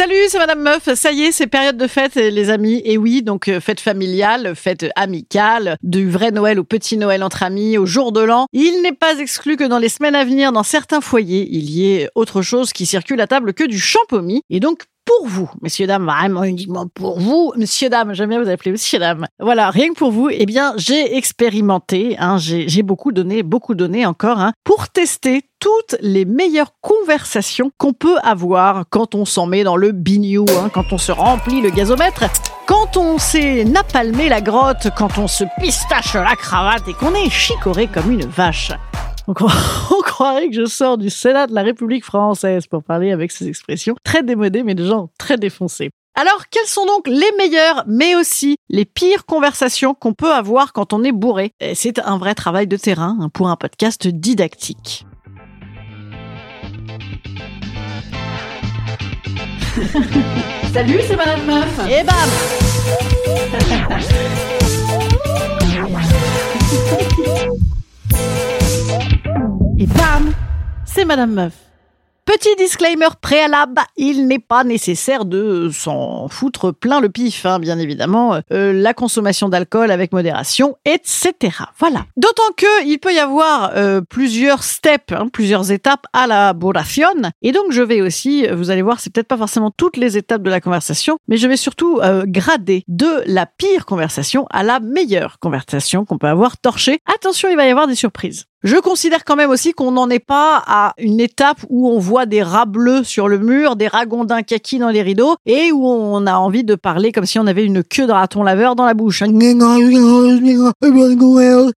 Salut, c'est Madame Meuf. Ça y est, c'est période de fête, les amis. Et oui, donc euh, fête familiale, fête amicale, du vrai Noël au petit Noël entre amis, au jour de l'an. Il n'est pas exclu que dans les semaines à venir, dans certains foyers, il y ait autre chose qui circule à table que du champomis. Et donc, pour vous, messieurs, dames, vraiment uniquement pour vous, messieurs, dames, j'aime bien vous appeler messieurs, dames. Voilà, rien que pour vous, eh bien, j'ai expérimenté, hein, j'ai beaucoup donné, beaucoup donné encore, hein, pour tester toutes les meilleures conversations qu'on peut avoir quand on s'en met dans le bignou, hein, quand on se remplit le gazomètre, quand on s'est napalmé la grotte, quand on se pistache la cravate et qu'on est chicoré comme une vache. On, on croirait que je sors du Sénat de la République française pour parler avec ces expressions très démodées mais de gens très défoncés. Alors, quelles sont donc les meilleures, mais aussi les pires conversations qu'on peut avoir quand on est bourré? C'est un vrai travail de terrain hein, pour un podcast didactique. Salut, c'est Madame Meuf. Et bam Et bam C'est Madame Meuf. Petit disclaimer préalable, il n'est pas nécessaire de s'en foutre plein le pif, hein, bien évidemment. Euh, la consommation d'alcool avec modération, etc. Voilà. D'autant que il peut y avoir euh, plusieurs steps, hein, plusieurs étapes à la boration. Et donc je vais aussi, vous allez voir, c'est peut-être pas forcément toutes les étapes de la conversation, mais je vais surtout euh, grader de la pire conversation à la meilleure conversation qu'on peut avoir torchée. Attention, il va y avoir des surprises. Je considère quand même aussi qu'on n'en est pas à une étape où on voit des rats bleus sur le mur, des ragondins kaki dans les rideaux et où on a envie de parler comme si on avait une queue de raton laveur dans la bouche.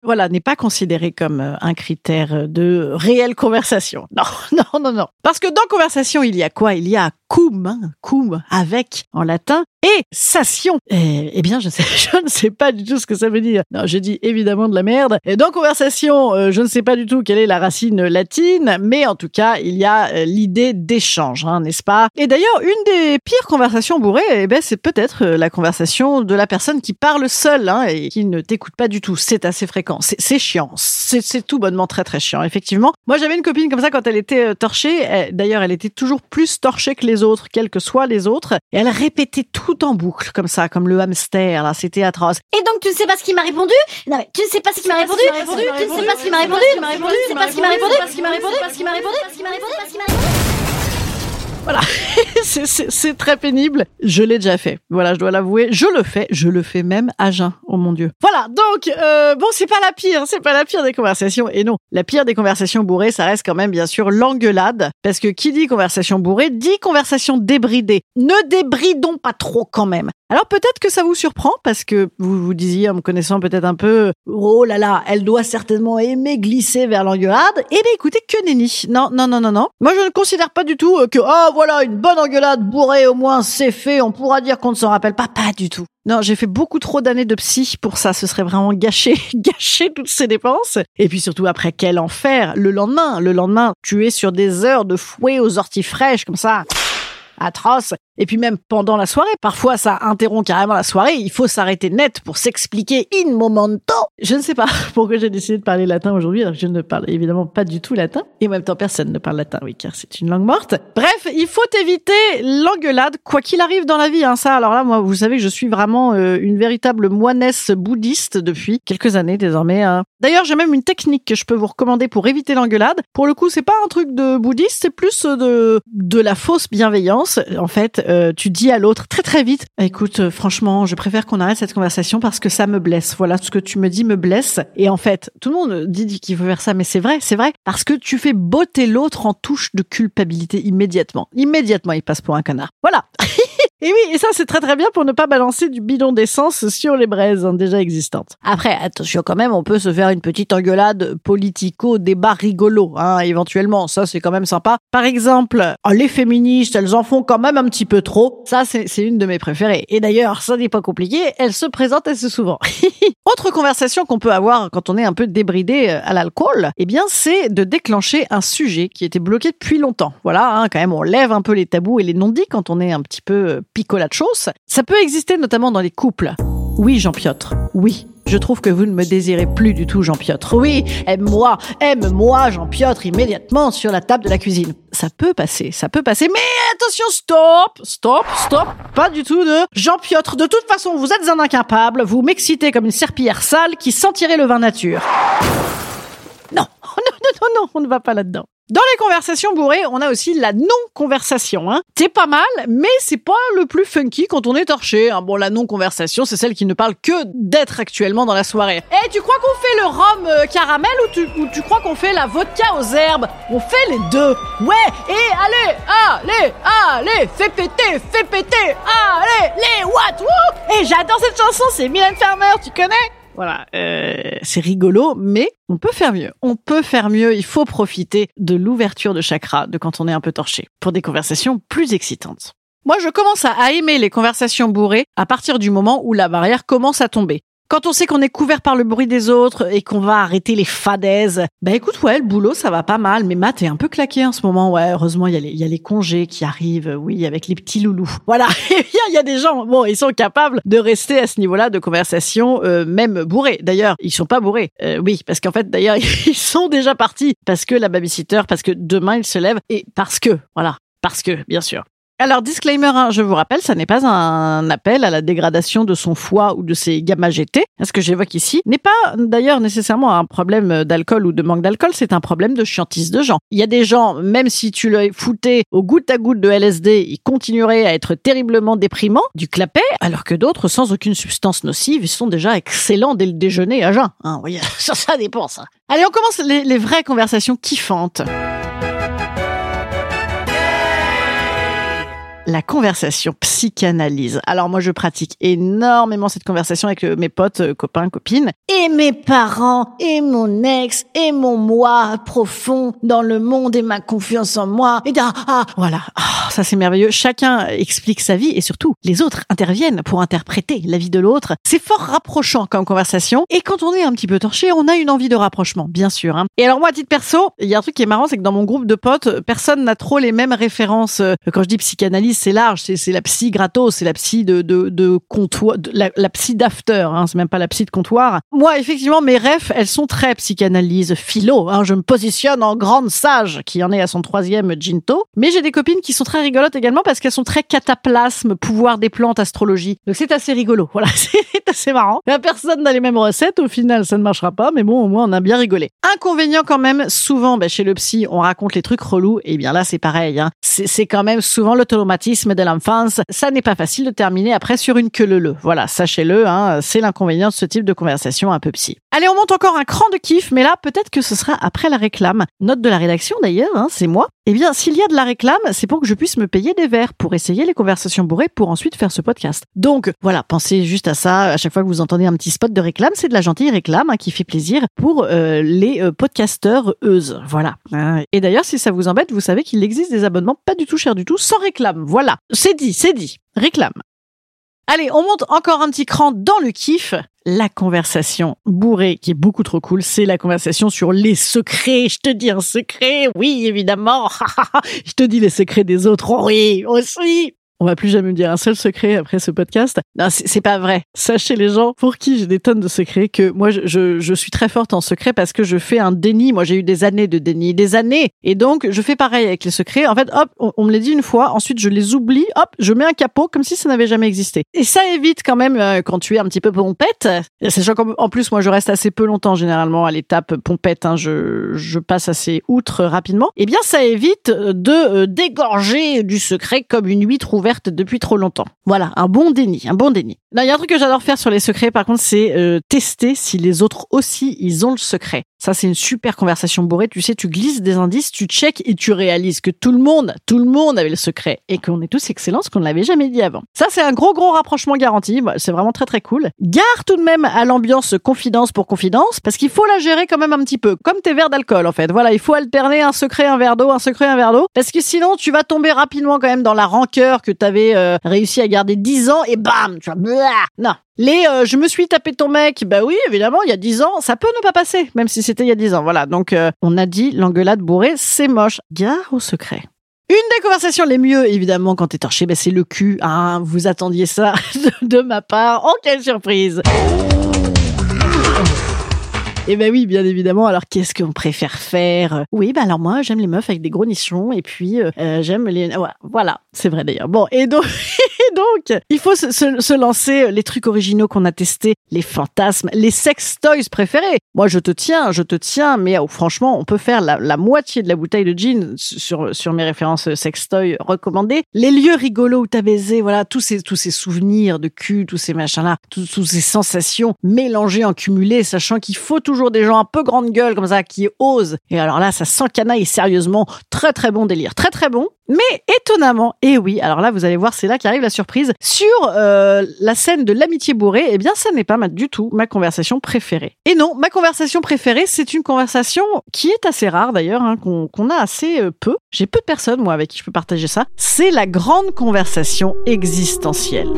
Voilà, n'est pas considéré comme euh, un critère de réelle conversation. Non, non, non, non. Parce que dans conversation, il y a quoi? Il y a cum, hein, cum, avec en latin, et sation. Eh, eh bien, je, sais, je ne sais pas du tout ce que ça veut dire. Non, je dis évidemment de la merde. Et dans conversation, euh, je ne sais pas du tout quelle est la racine latine, mais en tout cas, il y a euh, l'idée d'échange, hein, n'est-ce pas? Et d'ailleurs, une des pires conversations bourrées, eh ben, c'est peut-être euh, la conversation de la personne qui parle seule hein, et qui ne t'écoute pas du tout. C'est assez fréquent. C'est chiant. C'est tout bonnement très très chiant, effectivement. Moi, j'avais une copine comme ça quand elle était torchée. D'ailleurs, elle était toujours plus torchée que les autres, quels que soient les autres. Et elle répétait tout en boucle, comme ça, comme le hamster, là. C'était atroce. Et donc, tu ne sais pas ce qu'il m'a répondu Non, mais tu ne sais pas ce qu'il m'a répondu Tu ne sais pas ce qu'il m'a répondu Tu ne sais pas ce qu'il m'a répondu Ce qu'il m'a répondu Ce qu'il m'a répondu Ce qu'il m'a répondu Ce qu'il m'a répondu voilà, c'est très pénible. Je l'ai déjà fait. Voilà, je dois l'avouer. Je le fais. Je le fais même à jeun. Oh mon dieu. Voilà. Donc euh, bon, c'est pas la pire. C'est pas la pire des conversations. Et non, la pire des conversations bourrées, ça reste quand même bien sûr l'engueulade, parce que qui dit conversation bourrée dit conversation débridée. Ne débridons pas trop quand même. Alors peut-être que ça vous surprend parce que vous vous disiez en me connaissant peut-être un peu oh là là, elle doit certainement aimer glisser vers l'engueulade. Eh bien écoutez que nenni. Non non non non non. Moi je ne considère pas du tout que ah voilà une bonne engueulade bourrée au moins c'est fait, on pourra dire qu'on ne s'en rappelle pas pas du tout. Non, j'ai fait beaucoup trop d'années de psy pour ça. Ce serait vraiment gâcher, gâcher toutes ces dépenses. Et puis surtout après, quel enfer le lendemain. Le lendemain, tu es sur des heures de fouet aux orties fraîches comme ça atroce. Et puis même pendant la soirée, parfois ça interrompt carrément la soirée, il faut s'arrêter net pour s'expliquer in momento. Je ne sais pas pourquoi j'ai décidé de parler latin aujourd'hui, alors je ne parle évidemment pas du tout latin. Et en même temps, personne ne parle latin, oui, car c'est une langue morte. Bref, il faut éviter l'engueulade, quoi qu'il arrive dans la vie. Hein, ça, alors là, moi, vous savez que je suis vraiment euh, une véritable moinesse bouddhiste depuis quelques années désormais. Hein. D'ailleurs, j'ai même une technique que je peux vous recommander pour éviter l'engueulade. Pour le coup, c'est pas un truc de bouddhiste, c'est plus de de la fausse bienveillance. En fait, euh, tu dis à l'autre très très vite, écoute, euh, franchement, je préfère qu'on arrête cette conversation parce que ça me blesse. Voilà, ce que tu me dis me blesse. Et en fait, tout le monde dit qu'il faut faire ça, mais c'est vrai, c'est vrai, parce que tu fais botter l'autre en touche de culpabilité immédiatement. Immédiatement, il passe pour un connard. Voilà. Et oui, et ça c'est très très bien pour ne pas balancer du bidon d'essence sur les braises hein, déjà existantes. Après, attention quand même, on peut se faire une petite engueulade politico-débat rigolo, hein, éventuellement. Ça c'est quand même sympa. Par exemple, oh, les féministes, elles en font quand même un petit peu trop. Ça c'est une de mes préférées. Et d'ailleurs, ça n'est pas compliqué, elles se présentent assez souvent. Autre conversation qu'on peut avoir quand on est un peu débridé euh, à l'alcool, eh bien c'est de déclencher un sujet qui était bloqué depuis longtemps. Voilà, hein, quand même, on lève un peu les tabous et les non-dits quand on est un petit peu choses. Ça peut exister notamment dans les couples. Oui, Jean-Piotr, oui. Je trouve que vous ne me désirez plus du tout, Jean-Piotr. Oui, aime-moi, aime-moi, Jean-Piotr, immédiatement sur la table de la cuisine. Ça peut passer, ça peut passer, mais attention, stop, stop, stop, pas du tout de Jean-Piotr. De toute façon, vous êtes un incapable, vous m'excitez comme une serpillière sale qui sentirait le vin nature. Non, non, non, non, non, on ne va pas là-dedans. Dans les conversations bourrées, on a aussi la non-conversation. Hein. C'est pas mal, mais c'est pas le plus funky quand on est torché. Hein. Bon, la non-conversation, c'est celle qui ne parle que d'être actuellement dans la soirée. Eh, tu crois qu'on fait le rhum euh, caramel ou tu, ou tu crois qu'on fait la vodka aux herbes? On fait les deux. Ouais, et allez, allez, allez, fais péter, fais péter, allez, les what, wouh Et j'adore cette chanson, c'est Mylène Farmer, tu connais? Voilà, euh, c'est rigolo, mais on peut faire mieux. On peut faire mieux. Il faut profiter de l'ouverture de chakra de quand on est un peu torché pour des conversations plus excitantes. Moi, je commence à aimer les conversations bourrées à partir du moment où la barrière commence à tomber. Quand on sait qu'on est couvert par le bruit des autres et qu'on va arrêter les fadaises, bah écoute, ouais, le boulot, ça va pas mal. Mais Matt est un peu claqué en ce moment. Ouais, heureusement, il y, a les, congés qui arrivent, oui, avec les petits loulous. Voilà, il y, a des gens, bon, ils sont capables de rester à ce niveau-là de conversation, euh, même bourrés. D'ailleurs, ils sont pas bourrés. Euh, oui, parce qu'en fait, d'ailleurs, ils sont déjà partis parce que la babysitter, parce que demain, ils se lèvent et parce que, voilà, parce que, bien sûr. Alors, disclaimer, hein, je vous rappelle, ça n'est pas un appel à la dégradation de son foie ou de ses gamma GT. Ce que j'évoque ici n'est pas d'ailleurs nécessairement un problème d'alcool ou de manque d'alcool, c'est un problème de chiantise de gens. Il y a des gens, même si tu le foutais au goutte à goutte de LSD, ils continueraient à être terriblement déprimants, du clapet, alors que d'autres, sans aucune substance nocive, ils sont déjà excellents dès le déjeuner à jeun. Hein, oui, ça, ça dépend, ça. Allez, on commence les, les vraies conversations kiffantes. La conversation psychanalyse. Alors moi je pratique énormément cette conversation avec euh, mes potes, euh, copains, copines et mes parents et mon ex et mon moi profond dans le monde et ma confiance en moi. Et ah, ah voilà, ah, ça c'est merveilleux. Chacun explique sa vie et surtout les autres interviennent pour interpréter la vie de l'autre. C'est fort rapprochant comme conversation et quand on est un petit peu torché, on a une envie de rapprochement, bien sûr. Hein. Et alors moi à titre perso, il y a un truc qui est marrant, c'est que dans mon groupe de potes, personne n'a trop les mêmes références. Euh, quand je dis psychanalyse c'est large, c'est la psy gratos, c'est la psy de de, comptoir, la, psy d'after, hein, c'est même pas la psy de comptoir. Moi, effectivement, mes rêves, elles sont très psychanalyse, philo. Hein, je me positionne en grande sage, qui en est à son troisième ginto. Mais j'ai des copines qui sont très rigolotes également parce qu'elles sont très cataplasme, pouvoir des plantes, astrologie. Donc c'est assez rigolo. Voilà, c'est assez marrant. La personne n'a les mêmes recettes, au final, ça ne marchera pas, mais bon, au moins on a bien rigolé. Inconvénient quand même, souvent, bah, chez le psy, on raconte les trucs relous. Et bien là, c'est pareil. Hein. C'est quand même souvent l'automatisme de l'enfance, ça n'est pas facile de terminer après sur une queue le Voilà, sachez-le, hein, c'est l'inconvénient de ce type de conversation un peu psy. Allez, on monte encore un cran de kiff, mais là, peut-être que ce sera après la réclame. Note de la rédaction d'ailleurs, hein, c'est moi. Eh bien, s'il y a de la réclame, c'est pour que je puisse me payer des verres pour essayer les conversations bourrées pour ensuite faire ce podcast. Donc, voilà, pensez juste à ça. À chaque fois que vous entendez un petit spot de réclame, c'est de la gentille réclame hein, qui fait plaisir pour euh, les euh, podcasteurs euse. Voilà. Hein. Et d'ailleurs, si ça vous embête, vous savez qu'il existe des abonnements pas du tout chers du tout sans réclame. Voilà. C'est dit, c'est dit. Réclame. Allez, on monte encore un petit cran dans le kiff. La conversation bourrée qui est beaucoup trop cool, c'est la conversation sur les secrets. Je te dis un secret, oui, évidemment. Je te dis les secrets des autres, oui, aussi on va plus jamais me dire un seul secret après ce podcast. Non, c'est pas vrai. Sachez les gens pour qui j'ai des tonnes de secrets que moi je, je, suis très forte en secret parce que je fais un déni. Moi j'ai eu des années de déni, des années. Et donc je fais pareil avec les secrets. En fait, hop, on, me les dit une fois, ensuite je les oublie, hop, je mets un capot comme si ça n'avait jamais existé. Et ça évite quand même euh, quand tu es un petit peu pompette. Sachant qu'en plus moi je reste assez peu longtemps généralement à l'étape pompette. Hein, je, je passe assez outre rapidement. Eh bien ça évite de euh, dégorger du secret comme une huître ouverte depuis trop longtemps. Voilà, un bon déni, un bon déni. il y a un truc que j'adore faire sur les secrets, par contre, c'est euh, tester si les autres aussi, ils ont le secret. Ça, c'est une super conversation bourrée. Tu sais, tu glisses des indices, tu check et tu réalises que tout le monde, tout le monde avait le secret et qu'on est tous excellents, ce qu'on ne l'avait jamais dit avant. Ça, c'est un gros, gros rapprochement garanti. C'est vraiment très, très cool. Gare tout de même à l'ambiance confidence pour confidence parce qu'il faut la gérer quand même un petit peu, comme tes verres d'alcool, en fait. Voilà, il faut alterner un secret, un verre d'eau, un secret, un verre d'eau parce que sinon, tu vas tomber rapidement quand même dans la rancœur que tu avais euh, réussi à garder 10 ans et bam, tu vas... Non, les euh, je me suis tapé ton mec, bah oui, évidemment, il y a 10 ans, ça peut ne pas passer, même si c'était il y a 10 ans. Voilà, donc euh, on a dit l'engueulade bourrée, c'est moche. Gare au secret. Une des conversations les mieux, évidemment, quand t'es torché, ben, c'est le cul. Hein, vous attendiez ça de, ma part. Oh, quelle surprise et ben oui, bien évidemment. Alors qu'est-ce qu'on préfère faire? Oui, ben alors moi j'aime les meufs avec des gros nichons et puis euh, j'aime les voilà, c'est vrai d'ailleurs. Bon et donc donc il faut se, se, se lancer les trucs originaux qu'on a testés, les fantasmes, les sex toys préférés. Moi je te tiens, je te tiens, mais oh, franchement on peut faire la, la, moitié de la bouteille de gin sur sur mes références sex toys recommandées. Les lieux rigolos où t'as baisé, voilà tous ces tous ces souvenirs de cul, tous ces machins là, toutes ces sensations mélangées en sachant qu'il faut toujours des gens un peu grande gueule comme ça qui osent. Et alors là, ça s'encanaille sérieusement. Très très bon délire, très très bon. Mais étonnamment, et oui, alors là vous allez voir, c'est là qu'arrive la surprise. Sur euh, la scène de l'amitié bourrée, eh bien ça n'est pas du tout ma conversation préférée. Et non, ma conversation préférée, c'est une conversation qui est assez rare d'ailleurs, hein, qu'on a assez euh, peu. J'ai peu de personnes moi avec qui je peux partager ça. C'est la grande conversation existentielle.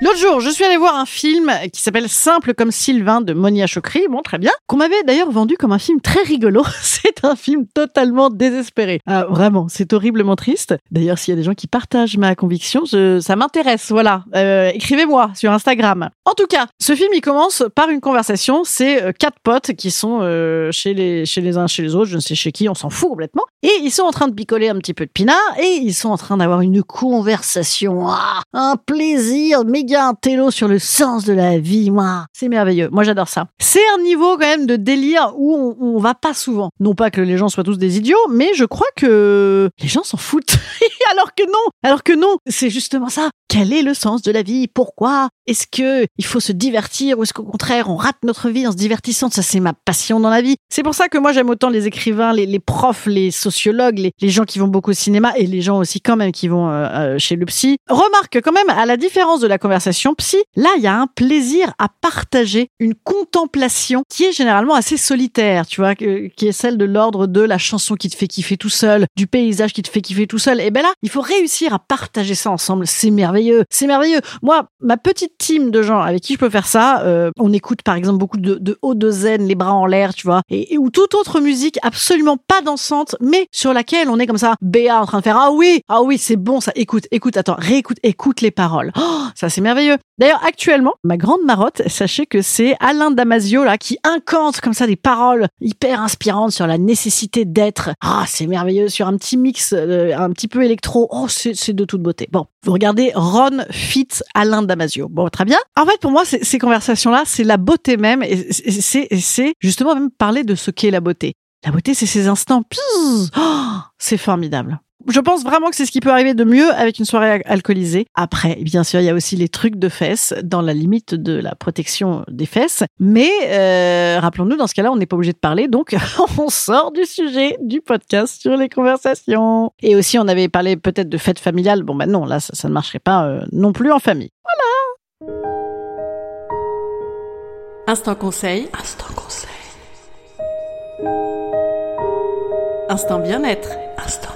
L'autre jour, je suis allée voir un film qui s'appelle Simple comme Sylvain de Monia Chokri, bon très bien, qu'on m'avait d'ailleurs vendu comme un film très rigolo. c'est un film totalement désespéré. Ah, vraiment, c'est horriblement triste. D'ailleurs, s'il y a des gens qui partagent ma conviction, ça m'intéresse, voilà. Euh, Écrivez-moi sur Instagram. En tout cas, ce film, il commence par une conversation. C'est euh, quatre potes qui sont euh, chez, les, chez les uns, chez les autres, je ne sais chez qui, on s'en fout complètement. Et ils sont en train de picoler un petit peu de pinard et ils sont en train d'avoir une conversation. Ah, un plaisir méga un télo sur le sens de la vie, moi. C'est merveilleux. Moi, j'adore ça. C'est un niveau quand même de délire où on, on, va pas souvent. Non pas que les gens soient tous des idiots, mais je crois que les gens s'en foutent. alors que non. Alors que non. C'est justement ça. Quel est le sens de la vie? Pourquoi? Est-ce que il faut se divertir ou est-ce qu'au contraire on rate notre vie en se divertissant? Ça, c'est ma passion dans la vie. C'est pour ça que moi, j'aime autant les écrivains, les, les profs, les sociologues, les, les, gens qui vont beaucoup au cinéma et les gens aussi quand même qui vont euh, euh chez le psy. Remarque quand même à la différence de la conversation psy, là, il y a un plaisir à partager, une contemplation qui est généralement assez solitaire, tu vois, qui est celle de l'ordre de la chanson qui te fait kiffer tout seul, du paysage qui te fait kiffer tout seul. Et ben là, il faut réussir à partager ça ensemble. C'est merveilleux, c'est merveilleux. Moi, ma petite team de gens avec qui je peux faire ça, euh, on écoute par exemple beaucoup de, de haut de zen, les bras en l'air, tu vois, et, ou toute autre musique absolument pas dansante, mais sur laquelle on est comme ça, béa en train de faire ah oui, ah oui, c'est bon ça. Écoute, écoute, attends, réécoute, écoute les paroles. Oh, ça c'est merveilleux. D'ailleurs, actuellement, ma grande marotte, sachez que c'est Alain Damasio là qui incante comme ça des paroles hyper inspirantes sur la nécessité d'être. Ah, c'est merveilleux sur un petit mix, euh, un petit peu électro. Oh, c'est de toute beauté. Bon, vous regardez Ron Fit Alain Damasio. Bon, très bien. En fait, pour moi, ces conversations-là, c'est la beauté même, et c'est justement même parler de ce qu'est la beauté. La beauté, c'est ces instants. Oh, c'est formidable je pense vraiment que c'est ce qui peut arriver de mieux avec une soirée alcoolisée. Après, bien sûr, il y a aussi les trucs de fesses dans la limite de la protection des fesses. Mais euh, rappelons-nous, dans ce cas-là, on n'est pas obligé de parler, donc on sort du sujet du podcast sur les conversations. Et aussi, on avait parlé peut-être de fête familiale. Bon, ben non, là, ça, ça ne marcherait pas euh, non plus en famille. Voilà. Instant conseil. Instant conseil. Instant bien-être. Instant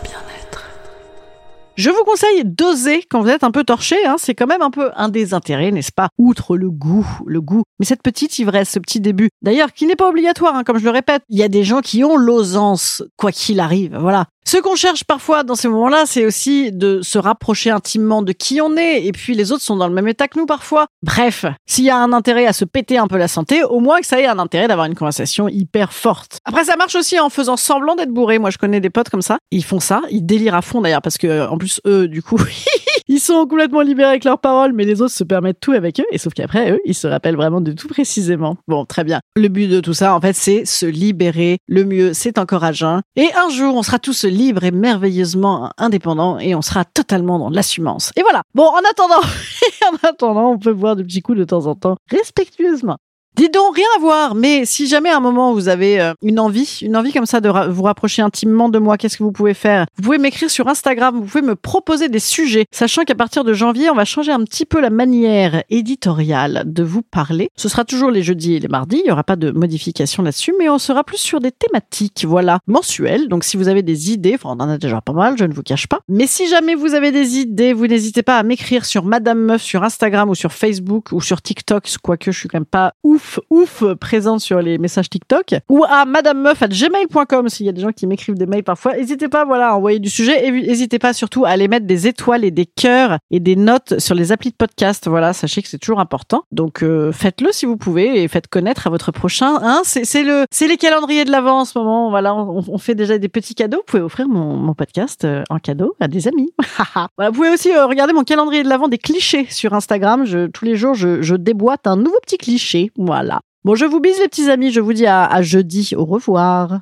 je vous conseille d'oser quand vous êtes un peu torché. Hein, c'est quand même un peu un désintérêt, n'est-ce pas? Outre le goût, le goût. Mais cette petite ivresse, ce petit début, d'ailleurs, qui n'est pas obligatoire, hein, comme je le répète. Il y a des gens qui ont l'osance, quoi qu'il arrive. Voilà. Ce qu'on cherche parfois dans ces moments-là, c'est aussi de se rapprocher intimement de qui on est, et puis les autres sont dans le même état que nous parfois. Bref, s'il y a un intérêt à se péter un peu la santé, au moins que ça ait un intérêt d'avoir une conversation hyper forte. Après, ça marche aussi en faisant semblant d'être bourré. Moi, je connais des potes comme ça. Ils font ça, ils délirent à fond d'ailleurs, parce que en plus eux, du coup, ils sont complètement libérés avec leurs paroles, mais les autres se permettent tout avec eux. Et sauf qu'après, eux, ils se rappellent vraiment de tout précisément. Bon, très bien. Le but de tout ça, en fait, c'est se libérer. Le mieux, c'est encore à jeun. Et un jour, on sera tous libre et merveilleusement indépendant et on sera totalement dans l'assumance. Et voilà. Bon, en attendant, en attendant, on peut boire de petits coups de temps en temps, respectueusement. Dis donc, rien à voir, mais si jamais à un moment vous avez euh, une envie, une envie comme ça de vous rapprocher intimement de moi, qu'est-ce que vous pouvez faire? Vous pouvez m'écrire sur Instagram, vous pouvez me proposer des sujets, sachant qu'à partir de janvier, on va changer un petit peu la manière éditoriale de vous parler. Ce sera toujours les jeudis et les mardis, il n'y aura pas de modification là-dessus, mais on sera plus sur des thématiques, voilà, mensuelles. Donc si vous avez des idées, enfin on en a déjà pas mal, je ne vous cache pas. Mais si jamais vous avez des idées, vous n'hésitez pas à m'écrire sur Madame Meuf sur Instagram ou sur Facebook ou sur TikTok, quoique je suis quand même pas ouf ouf, ouf présente sur les messages TikTok ou à madamemeuf@gmail.com s'il y a des gens qui m'écrivent des mails parfois. N'hésitez pas, voilà, à envoyer du sujet et n'hésitez pas surtout à aller mettre des étoiles et des cœurs et des notes sur les applis de podcast. Voilà, sachez que c'est toujours important. Donc euh, faites-le si vous pouvez et faites connaître à votre prochain. Hein, c'est c'est le c'est les calendriers de l'avant en ce moment. Voilà, on, on fait déjà des petits cadeaux. Vous pouvez offrir mon, mon podcast euh, en cadeau à des amis. voilà, vous pouvez aussi euh, regarder mon calendrier de l'avant des clichés sur Instagram. Je, tous les jours, je, je déboîte un nouveau petit cliché. Voilà. Bon, je vous bise les petits amis. Je vous dis à, à jeudi. Au revoir.